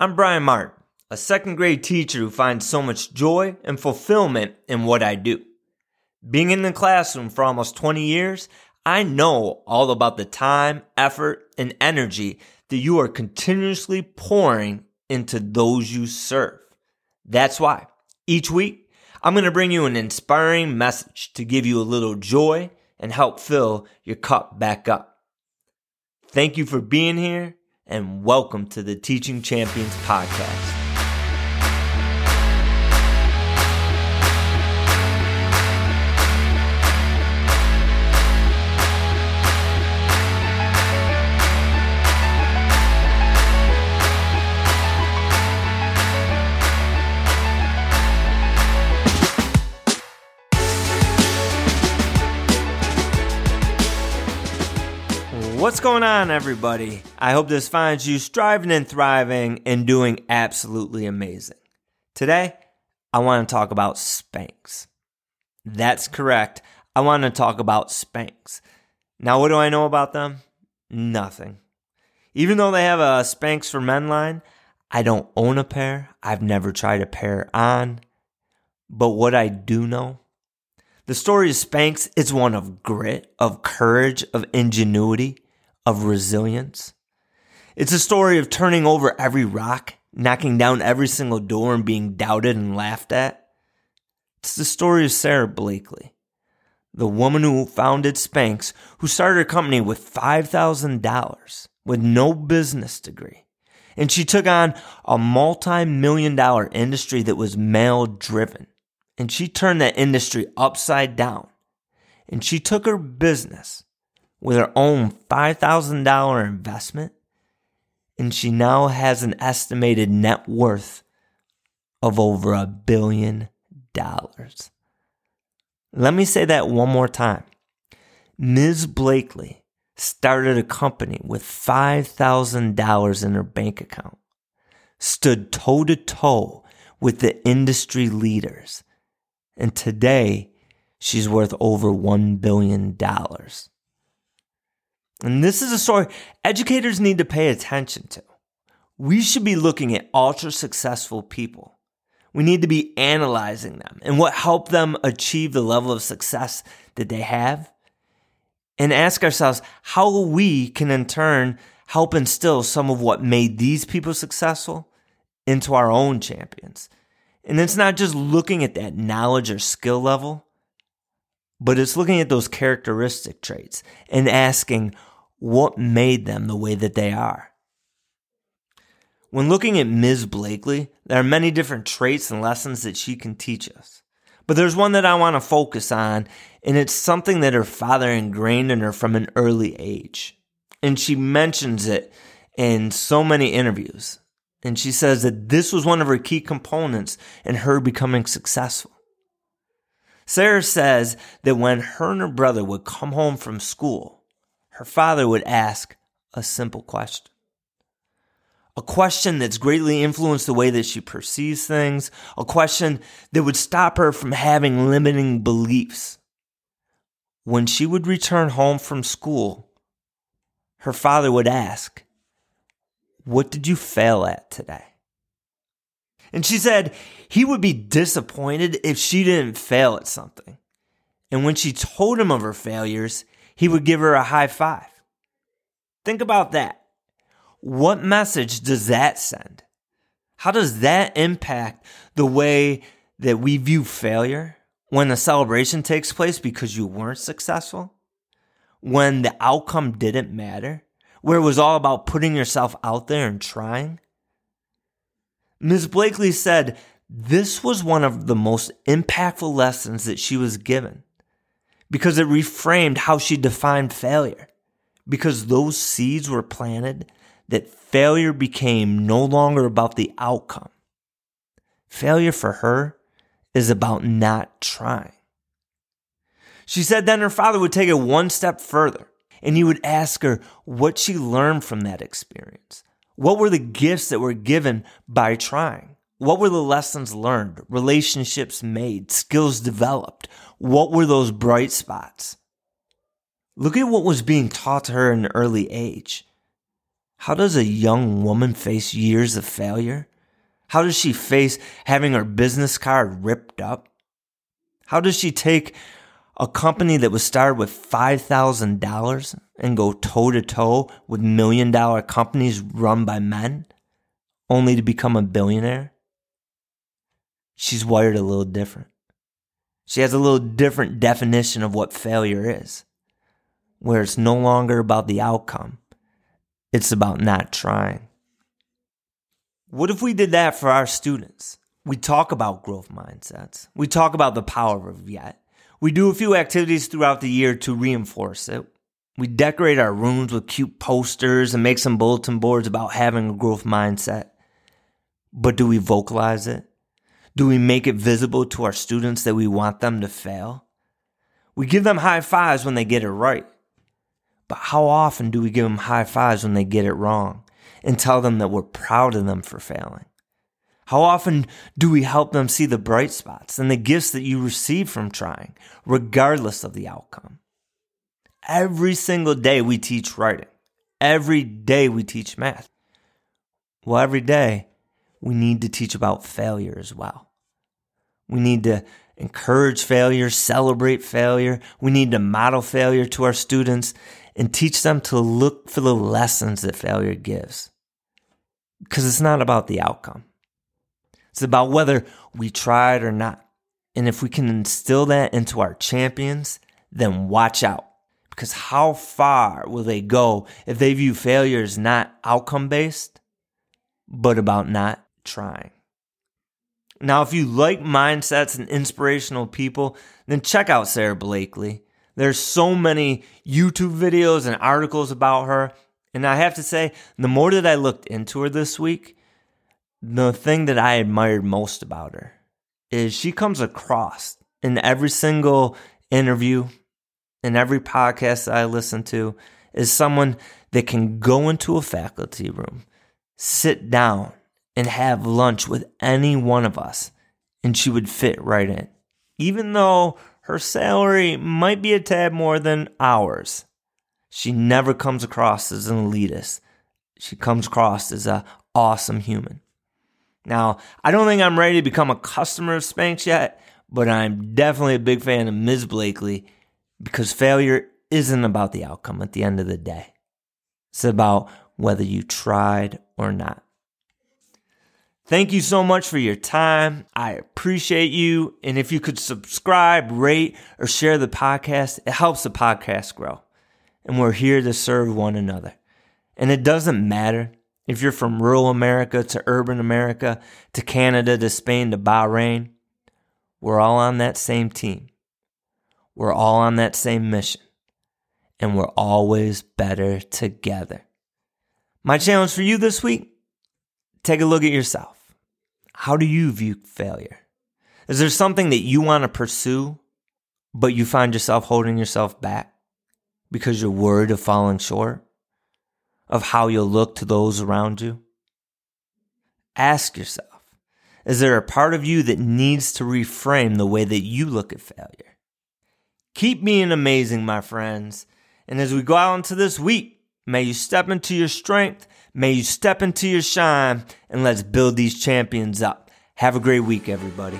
I'm Brian Martin, a second grade teacher who finds so much joy and fulfillment in what I do. Being in the classroom for almost 20 years, I know all about the time, effort, and energy that you are continuously pouring into those you serve. That's why each week I'm going to bring you an inspiring message to give you a little joy and help fill your cup back up. Thank you for being here and welcome to the Teaching Champions Podcast. What's going on, everybody? I hope this finds you striving and thriving and doing absolutely amazing. Today, I want to talk about Spanx. That's correct. I want to talk about Spanx. Now, what do I know about them? Nothing. Even though they have a Spanx for Men line, I don't own a pair. I've never tried a pair on. But what I do know, the story of Spanx is one of grit, of courage, of ingenuity of resilience. It's a story of turning over every rock, knocking down every single door, and being doubted and laughed at. It's the story of Sara Blakely, the woman who founded Spanx, who started a company with $5,000 with no business degree. And she took on a multi million dollar industry that was male driven. And she turned that industry upside down. And she took her business with her own $5,000 investment, and she now has an estimated net worth of over a billion dollars. Let me say that one more time. Ms. Blakely started a company with $5,000 in her bank account, stood toe to toe with the industry leaders, and today she's worth over $1 billion. And this is a story educators need to pay attention to. We should be looking at ultra successful people. We need to be analyzing them and what helped them achieve the level of success that they have. And ask ourselves how we can in turn help instill some of what made these people successful into our own champions. And it's not just looking at that knowledge or skill level, but it's looking at those characteristic traits and asking, what made them the way that they are. When looking at Ms. Blakely, there are many different traits and lessons that she can teach us. But there's one that I want to focus on, and it's something that her father ingrained in her from an early age. And she mentions it in so many interviews. And she says that this was one of her key components in her becoming successful. Sara says that when her and her brother would come home from school, her father would ask a simple question. A question that's greatly influenced the way that she perceives things, a question that would stop her from having limiting beliefs. When she would return home from school, her father would ask, What did you fail at today? And she said he would be disappointed if she didn't fail at something. And when she told him of her failures, he would give her a high five. Think about that. What message does that send? How does that impact the way that we view failure when a celebration takes place because you weren't successful? When the outcome didn't matter? Where it was all about putting yourself out there and trying? Ms. Blakely said this was one of the most impactful lessons that she was given because it reframed how she defined failure. Because those seeds were planted that failure became no longer about the outcome. Failure for her is about not trying. She said then her father would take it one step further and he would ask her what she learned from that experience. What were the gifts that were given by trying? What were the lessons learned, relationships made, skills developed? What were those bright spots? Look at what was being taught to her in an early age. How does a young woman face years of failure? How does she face having her business card ripped up? How does she take a company that was started with $5,000 and go toe to toe with million dollar companies run by men only to become a billionaire? She's wired a little different. She has a little different definition of what failure is, where it's no longer about the outcome, it's about not trying. What if we did that for our students? We talk about growth mindsets. We talk about the power of yet. We do a few activities throughout the year to reinforce it. We decorate our rooms with cute posters and make some bulletin boards about having a growth mindset. But do we vocalize it? Do we make it visible to our students that we want them to fail? We give them high fives when they get it right. But how often do we give them high fives when they get it wrong? and tell them that we're proud of them for failing? How often do we help them see the bright spots and the gifts that you receive from trying, regardless of the outcome? Every single day we teach writing. Every day we teach math. Well, every day we need to teach about failure as well. We need to encourage failure, celebrate failure. We need to model failure to our students and teach them to look for the lessons that failure gives. Because it's not about the outcome. It's about whether we tried or not. And if we can instill that into our champions, then watch out. Because how far will they go if they view failure as not outcome based, but about not trying? Now, if you like mindsets and inspirational people, then check out Sara Blakely. There's so many YouTube videos and articles about her. And I have to say, the more that I looked into her this week, the thing that I admired most about her is she comes across in every single interview, in every podcast that I listen to, is someone that can go into a faculty room, sit down, and have lunch with any one of us, and she would fit right in. Even though her salary might be a tad more than ours. She never comes across as an elitist. She comes across as an awesome human. Now, I don't think I'm ready to become a customer of Spanx yet, but I'm definitely a big fan of Ms. Blakely because failure isn't about the outcome at the end of the day. It's about whether you tried or not. Thank you so much for your time. I appreciate you. And if you could subscribe, rate, or share the podcast, it helps the podcast grow. And we're here to serve one another. And it doesn't matter if you're from rural America to urban America to Canada to Spain to Bahrain. We're all on that same team. We're all on that same mission. And we're always better together. My challenge for you this week take a look at yourself. How do you view failure? Is there something that you want to pursue, but you find yourself holding yourself back because you're worried of falling short of how you'll look to those around you? Ask yourself, is there a part of you that needs to reframe the way that you look at failure? Keep being amazing, my friends. And as we go out into this week, may you step into your strength May you step into your shine and let's build these champions up. Have a great week, everybody.